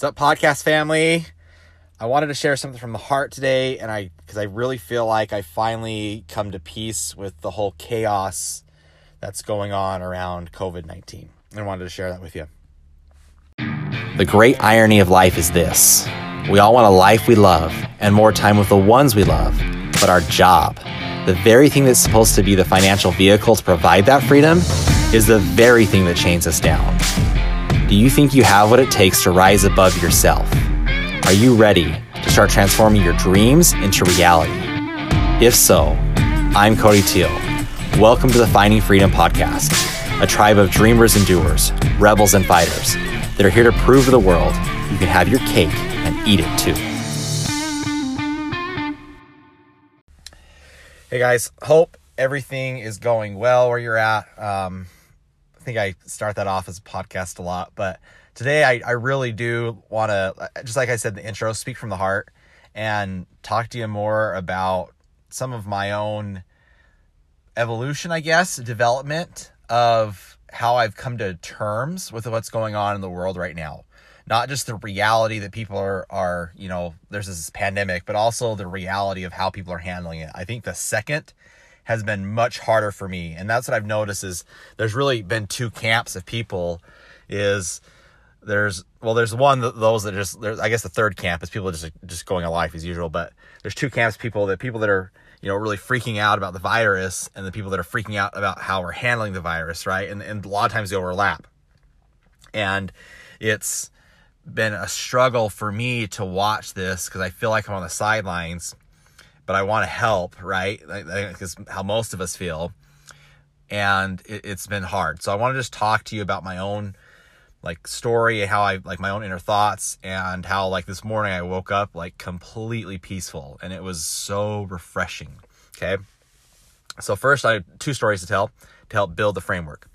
What's up, podcast family? I wanted to share something from the heart today, and I because I really feel like I finally come to peace with the whole chaos that's going on around COVID 19. And I wanted to share that with you. The great irony of life is this we all want a life we love and more time with the ones we love, but our job, the very thing that's supposed to be the financial vehicle to provide that freedom, is the very thing that chains us down. Do you think you have what it takes to rise above yourself? Are you ready to start transforming your dreams into reality? If so, I'm Cody Teal. Welcome to the Finding Freedom Podcast, a tribe of dreamers and doers, rebels and fighters that are here to prove to the world you can have your cake and eat it too. Hey guys, hope everything is going well where you're at. Um, think I start that off as a podcast a lot, but today I, I really do want to, just like I said in the intro, speak from the heart and talk to you more about some of my own evolution, I guess, development of how I've come to terms with what's going on in the world right now. Not just the reality that people are are, you know, there's this pandemic, but also the reality of how people are handling it. I think the second has been much harder for me. And that's what I've noticed is there's really been two camps of people is there's well there's one those that just there's I guess the third camp is people just just going on life as usual, but there's two camps people that people that are you know really freaking out about the virus and the people that are freaking out about how we're handling the virus, right? And and a lot of times they overlap. And it's been a struggle for me to watch this because I feel like I'm on the sidelines but I want to help, right? Because how most of us feel. And it, has been hard. So I want to just talk to you about my own like story how I like my own inner thoughts and how like this morning I woke up like completely peaceful and it was so refreshing. Okay. So first I have two stories to tell to help build the framework.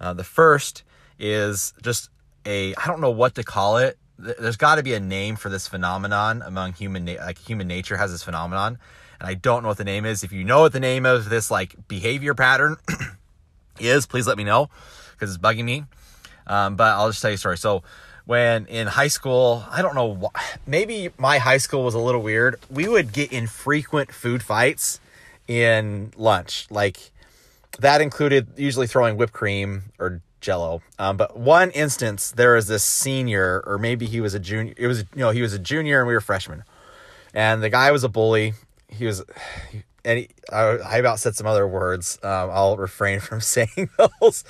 Uh, the first is just a I don't know what to call it there's got to be a name for this phenomenon among human like human nature has this phenomenon and i don't know what the name is. If you know what the name of this like behavior pattern is please let me know because it's bugging me. Um, but i'll just tell you a story. So when in high school i don't know maybe my high school was a little weird. We would get in frequent food fights in lunch. Like that included usually throwing whipped cream or Jello. Um, but one instance, there was this senior, or maybe he was a junior. It was you know he was a junior and we were freshmen, and the guy was a bully. He was, and he, I, I, about said some other words. Um, I'll refrain from saying those.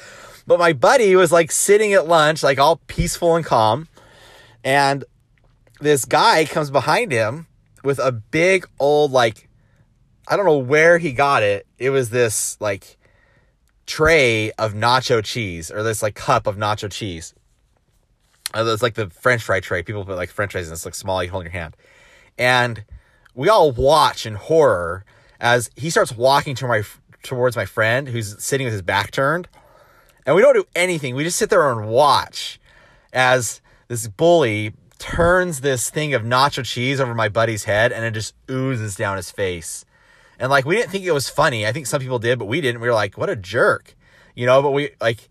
But my buddy was like sitting at lunch, like all peaceful and calm, and this guy comes behind him with a big old like, I don't know where he got it. It was this like tray of nacho cheese or this like cup of nacho cheese. Uh, it's like the French fry tray. People put like French fries in this like small you hold in your hand, and we all watch in horror as he starts walking to my towards my friend who's sitting with his back turned, and we don't do anything. We just sit there and watch as this bully turns this thing of nacho cheese over my buddy's head, and it just oozes down his face. And like we didn't think it was funny. I think some people did, but we didn't. We were like, what a jerk. You know, but we like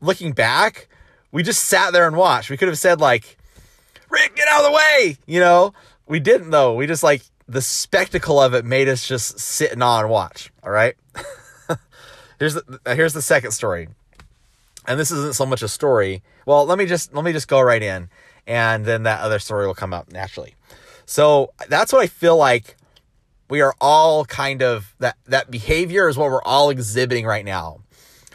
looking back, we just sat there and watched. We could have said like, Rick, get out of the way. You know, we didn't though. We just like the spectacle of it made us just sit and awe and watch. All right. here's the here's the second story. And this isn't so much a story. Well, let me just let me just go right in and then that other story will come up naturally. So that's what I feel like we are all kind of that that behavior is what we're all exhibiting right now.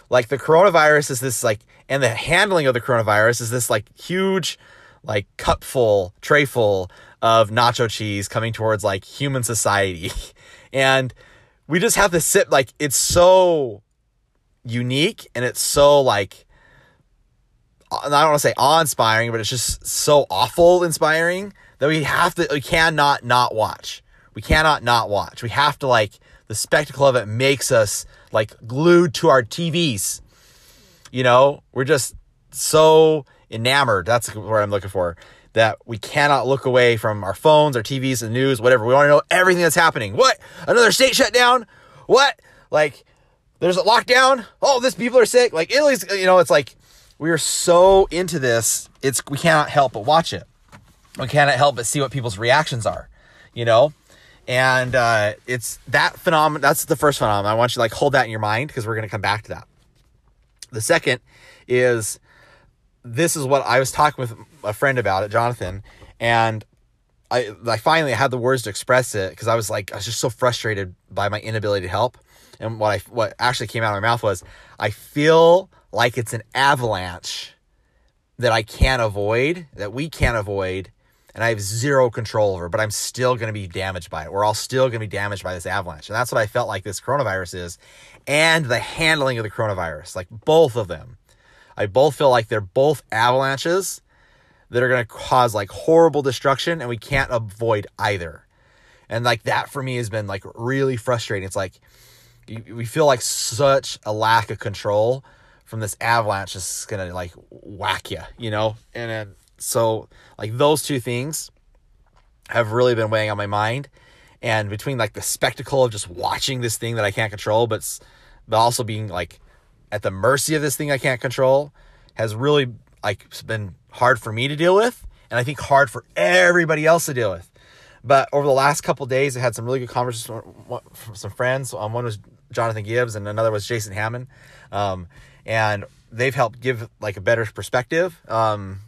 Like the coronavirus is this like and the handling of the coronavirus is this like huge like cupful, trayful of nacho cheese coming towards like human society. and we just have to sit like it's so unique and it's so like I don't want to say awe-inspiring, but it's just so awful inspiring that we have to we cannot not watch. We cannot not watch. We have to like the spectacle of it makes us like glued to our TVs. You know, we're just so enamored. That's what I'm looking for. That we cannot look away from our phones, our TVs, the news, whatever. We want to know everything that's happening. What? Another state shut down? What? Like, there's a lockdown? Oh, this people are sick. Like Italy's, you know, it's like we are so into this. It's we cannot help but watch it. we cannot help but see what people's reactions are, you know? And uh, it's that phenomenon. That's the first phenomenon. I want you to like hold that in your mind because we're going to come back to that. The second is this is what I was talking with a friend about it, Jonathan, and I I finally had the words to express it because I was like I was just so frustrated by my inability to help. And what I what actually came out of my mouth was I feel like it's an avalanche that I can't avoid, that we can't avoid, and I have zero control over, but I'm still going to be damaged by it. We're all still going to be damaged by this avalanche. And that's what I felt like this coronavirus is and the handling of the coronavirus, like both of them. I both feel like they're both avalanches that are going to cause like horrible destruction and we can't avoid either. And like that for me has been like really frustrating. It's like we feel like such a lack of control from this avalanche is going to like whack you, you know? And then so like those two things have really been weighing on my mind. And between like the spectacle of just watching this thing that I can't control, but but also being like at the mercy of this thing I can't control has really like been hard for me to deal with and I think hard for everybody else to deal with. But over the last couple days, I had some really good conversations from some friends. Um, one was Jonathan Gibbs, and another was Jason Hammond, um, and they've helped give like a better perspective. Um,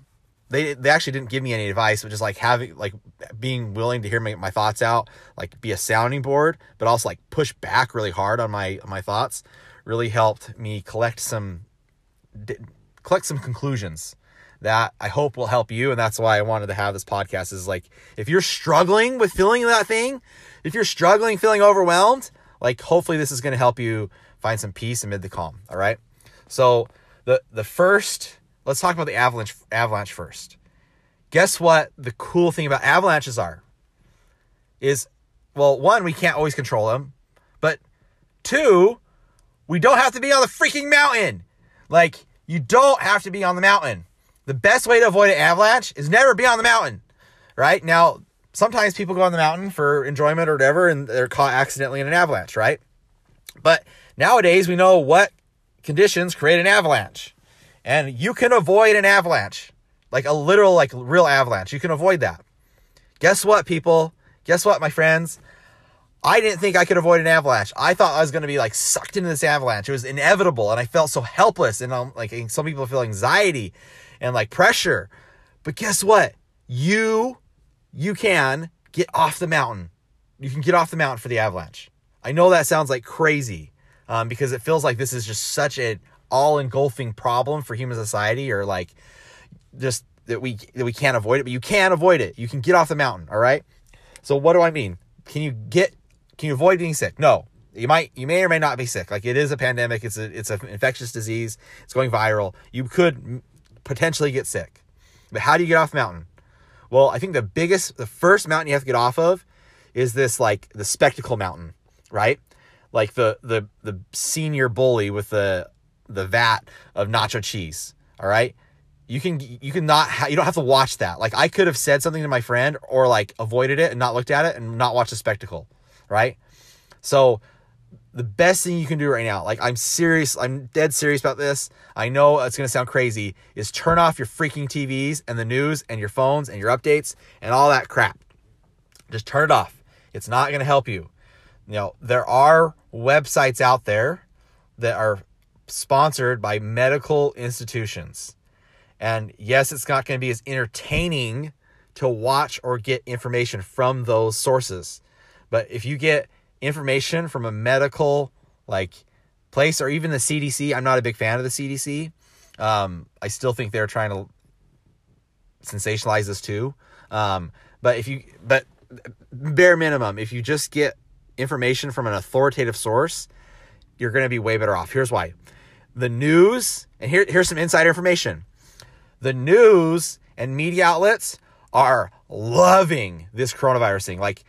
they they actually didn't give me any advice, but just like having like being willing to hear my, my thoughts out, like be a sounding board, but also like push back really hard on my my thoughts, really helped me collect some collect some conclusions that I hope will help you. And that's why I wanted to have this podcast is like, if you're struggling with feeling that thing, if you're struggling, feeling overwhelmed, like hopefully this is going to help you find some peace amid the calm. All right. So the, the first let's talk about the avalanche avalanche first. Guess what the cool thing about avalanches are? Is well, one, we can't always control them, but two, we don't have to be on the freaking mountain. Like, you don't have to be on the mountain. The best way to avoid an avalanche is never be on the mountain, right? Now, sometimes people go on the mountain for enjoyment or whatever, and they're caught accidentally in an avalanche, right? But nowadays, we know what conditions create an avalanche and you can avoid an avalanche, like a literal, like real avalanche. You can avoid that. Guess what, people? Guess what, my friends? I didn't think I could avoid an avalanche. I thought I was going to be like sucked into this avalanche. It was inevitable, and I felt so helpless. And um, like some people feel anxiety and like pressure. But guess what? You, you can get off the mountain. You can get off the mountain for the avalanche. I know that sounds like crazy um, because it feels like this is just such an all engulfing problem for human society or like just that we that we can't avoid it, but you can avoid it. You can get off the mountain, all right? So what do I mean? Can you get can you avoid being sick? No. You might you may or may not be sick. Like it is a pandemic, it's a it's an infectious disease. It's going viral. You could potentially get sick. But how do you get off the mountain? Well, I think the biggest the first mountain you have to get off of is this like the spectacle mountain, right? Like the the the senior bully with the the vat of nacho cheese. All right. You can you can not ha- you don't have to watch that. Like I could have said something to my friend or like avoided it and not looked at it and not watched the spectacle, right? So the best thing you can do right now, like I'm serious, I'm dead serious about this. I know it's gonna sound crazy, is turn off your freaking TVs and the news and your phones and your updates and all that crap. Just turn it off. It's not gonna help you. You know, there are websites out there that are sponsored by medical institutions. And yes, it's not going to be as entertaining to watch or get information from those sources. But if you get information from a medical like place or even the CDC, I'm not a big fan of the CDC. Um, I still think they're trying to sensationalize this too. Um, but if you, but bare minimum, if you just get information from an authoritative source, you're going to be way better off. Here's why the news, and here, here's some insider information the news and media outlets are loving this coronavirus thing, like,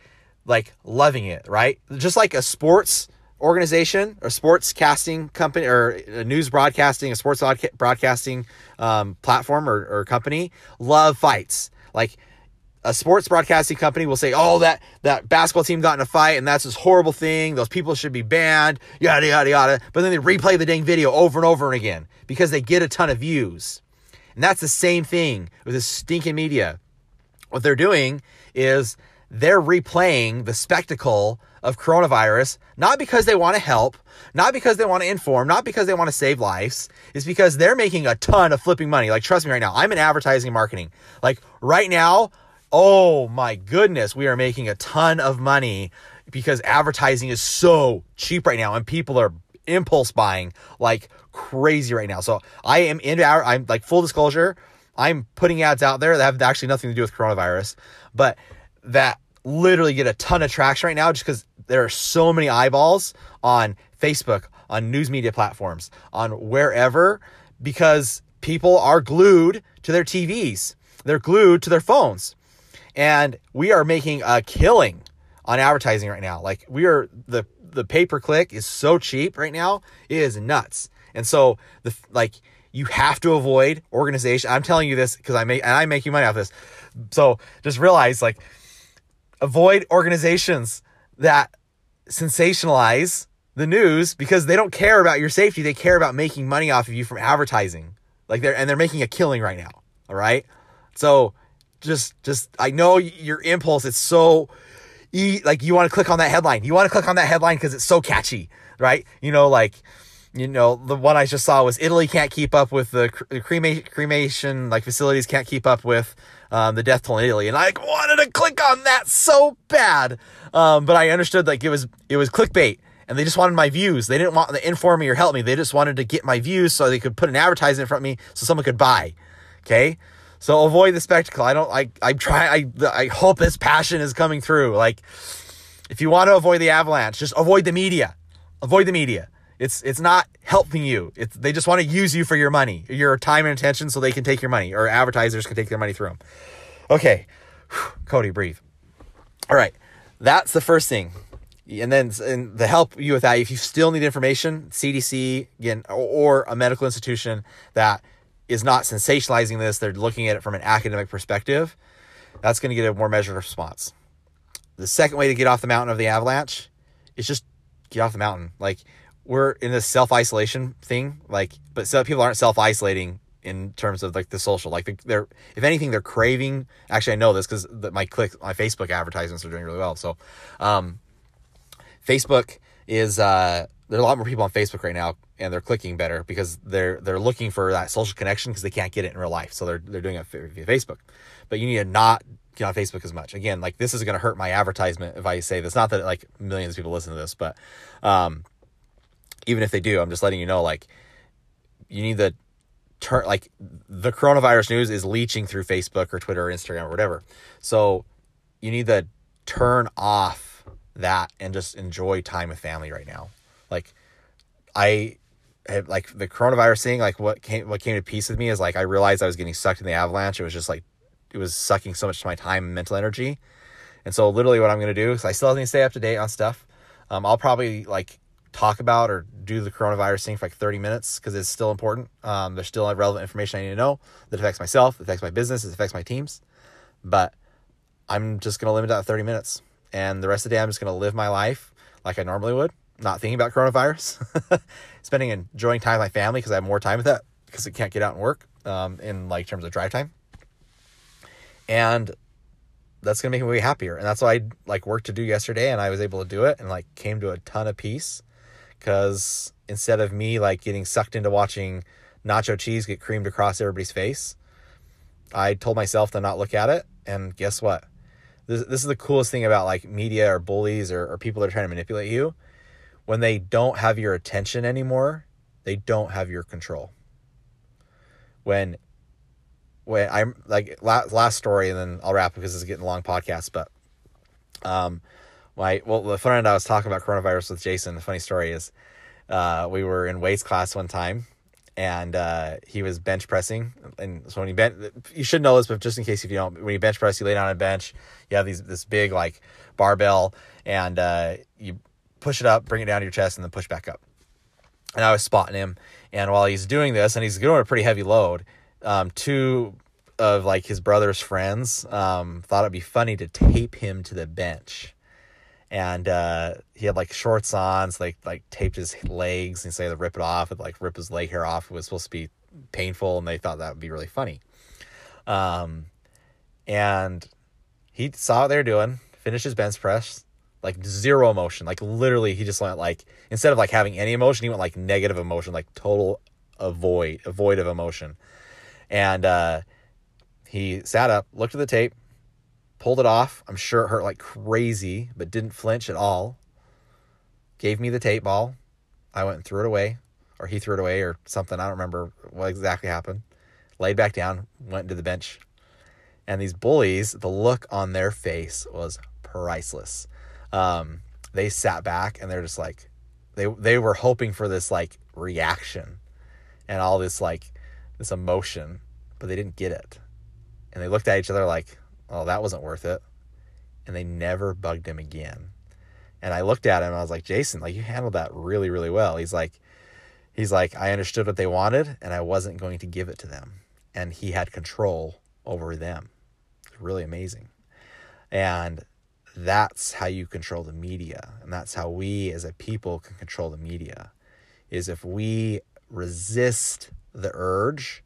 like loving it, right? Just like a sports organization or sports casting company or a news broadcasting, a sports broadcasting um, platform or, or company love fights. Like a sports broadcasting company will say, "Oh, that that basketball team got in a fight, and that's this horrible thing. Those people should be banned." Yada yada yada. But then they replay the dang video over and over and again because they get a ton of views. And that's the same thing with this stinking media. what they're doing is they're replaying the spectacle of coronavirus, not because they want to help, not because they want to inform, not because they want to save lives, It's because they're making a ton of flipping money. Like, trust me right now, I'm in advertising marketing. Like, right now, oh my goodness, we are making a ton of money because advertising is so cheap right now and people are impulse buying like crazy right now. So I am into our, I'm like full disclosure, I'm putting ads out there that have actually nothing to do with coronavirus, but that literally get a ton of traction right now just because there are so many eyeballs on Facebook, on news media platforms, on wherever, because people are glued to their TVs. They're glued to their phones. And we are making a killing on advertising right now. Like we are the the pay per click is so cheap right now. It is nuts. And so the like you have to avoid organization. I'm telling you this because I make and I make you money off this. So just realize like avoid organizations that sensationalize the news because they don't care about your safety. They care about making money off of you from advertising. Like they're and they're making a killing right now. All right. So just just I know your impulse. It's so e like you want to click on that headline. You want to click on that headline because it's so catchy, right? You know, like you know the one I just saw was Italy can't keep up with the cremation cremation like facilities can't keep up with um, the death toll in Italy, and I wanted to click on that so bad, um, but I understood like it was it was clickbait. And they just wanted my views. They didn't want to inform me or help me. They just wanted to get my views so they could put an advertisement in front of me so someone could buy. Okay. So avoid the spectacle. I don't I I try I I hope this passion is coming through. Like if you want to avoid the avalanche, just avoid the media. Avoid the media. It's it's not helping you. It's they just want to use you for your money, your time and attention so they can take your money or advertisers can take their money through them. Okay. Cody, breathe. All right. That's the first thing. And then and the help you with that, if you still need information, CDC again or a medical institution that is not sensationalizing this, they're looking at it from an academic perspective, that's going to get a more measured response. The second way to get off the mountain of the avalanche is just get off the mountain. Like we're in this self isolation thing, like, but some people aren't self isolating in terms of like the social. Like they're, if anything, they're craving. Actually, I know this because my click, my Facebook advertisements are doing really well. So, um, Facebook is uh, there are a lot more people on Facebook right now and they're clicking better because they're they're looking for that social connection because they can't get it in real life. So they're they're doing it via Facebook. But you need to not get on Facebook as much. Again, like this is going to hurt my advertisement if I say this. Not that like millions of people listen to this, but um, even if they do, I'm just letting you know like you need to turn like the coronavirus news is leeching through Facebook or Twitter or Instagram or whatever. So you need to turn off that and just enjoy time with family right now. Like I had like the coronavirus thing, like what came what came to peace with me is like I realized I was getting sucked in the avalanche. It was just like it was sucking so much of my time and mental energy. And so literally what I'm gonna do is I still need to stay up to date on stuff. Um, I'll probably like talk about or do the coronavirus thing for like 30 minutes because it's still important. Um, there's still relevant information I need to know that affects myself, that affects my business, it affects my teams. But I'm just gonna limit that 30 minutes. And the rest of the day I'm just gonna live my life like I normally would not thinking about coronavirus, spending enjoying time with my family because I have more time with that because I can't get out and work um, in like terms of drive time. And that's gonna make me way happier. And that's what I like worked to do yesterday, and I was able to do it and like came to a ton of peace because instead of me like getting sucked into watching nacho cheese get creamed across everybody's face, I told myself to not look at it. And guess what? This, this is the coolest thing about like media or bullies or, or people that are trying to manipulate you when they don't have your attention anymore, they don't have your control. When when I'm like last, last story and then I'll wrap because it's getting a long podcast, but um my well the friend I was talking about coronavirus with Jason, the funny story is uh we were in weights class one time and uh, he was bench pressing. And so when he bent, you should know this, but just in case if you don't, when you bench press, you lay down on a bench, you have these this big like barbell, and uh, you push it up, bring it down to your chest, and then push back up. And I was spotting him, and while he's doing this, and he's doing a pretty heavy load, um, two of like his brother's friends um, thought it'd be funny to tape him to the bench, and uh, he had like shorts on, so they like taped his legs and say to rip it off, and like rip his leg hair off. It was supposed to be painful, and they thought that would be really funny. Um, and he saw what they were doing, finished his bench press, like zero emotion. Like literally, he just went like instead of like having any emotion, he went like negative emotion, like total avoid, avoid of emotion. And uh, he sat up, looked at the tape, pulled it off. I'm sure it hurt like crazy, but didn't flinch at all. Gave me the tape ball. I went and threw it away, or he threw it away, or something. I don't remember what exactly happened. Laid back down, went to the bench. And these bullies, the look on their face was priceless. Um, they sat back and they're just like, they they were hoping for this like reaction, and all this like this emotion, but they didn't get it. And they looked at each other like, oh, that wasn't worth it. And they never bugged him again. And I looked at him and I was like, Jason, like you handled that really, really well. He's like, he's like, I understood what they wanted and I wasn't going to give it to them. And he had control over them. It's really amazing. And that's how you control the media. And that's how we as a people can control the media. Is if we resist the urge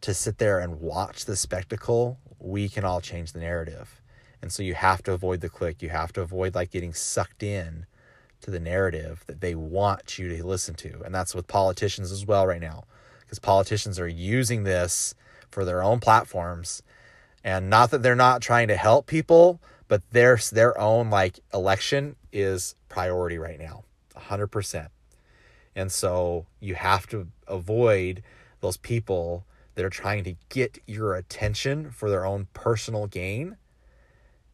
to sit there and watch the spectacle, we can all change the narrative. And so you have to avoid the click. You have to avoid like getting sucked in to the narrative that they want you to listen to. And that's with politicians as well right now. Because politicians are using this for their own platforms. And not that they're not trying to help people, but their their own like election is priority right now. 100%. And so you have to avoid those people that are trying to get your attention for their own personal gain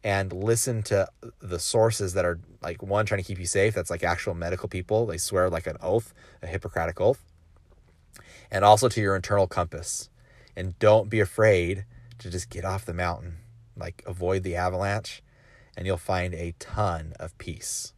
and listen to the sources that are like one trying to keep you safe that's like actual medical people they swear like an oath a hippocratic oath and also to your internal compass and don't be afraid to just get off the mountain like avoid the avalanche and you'll find a ton of peace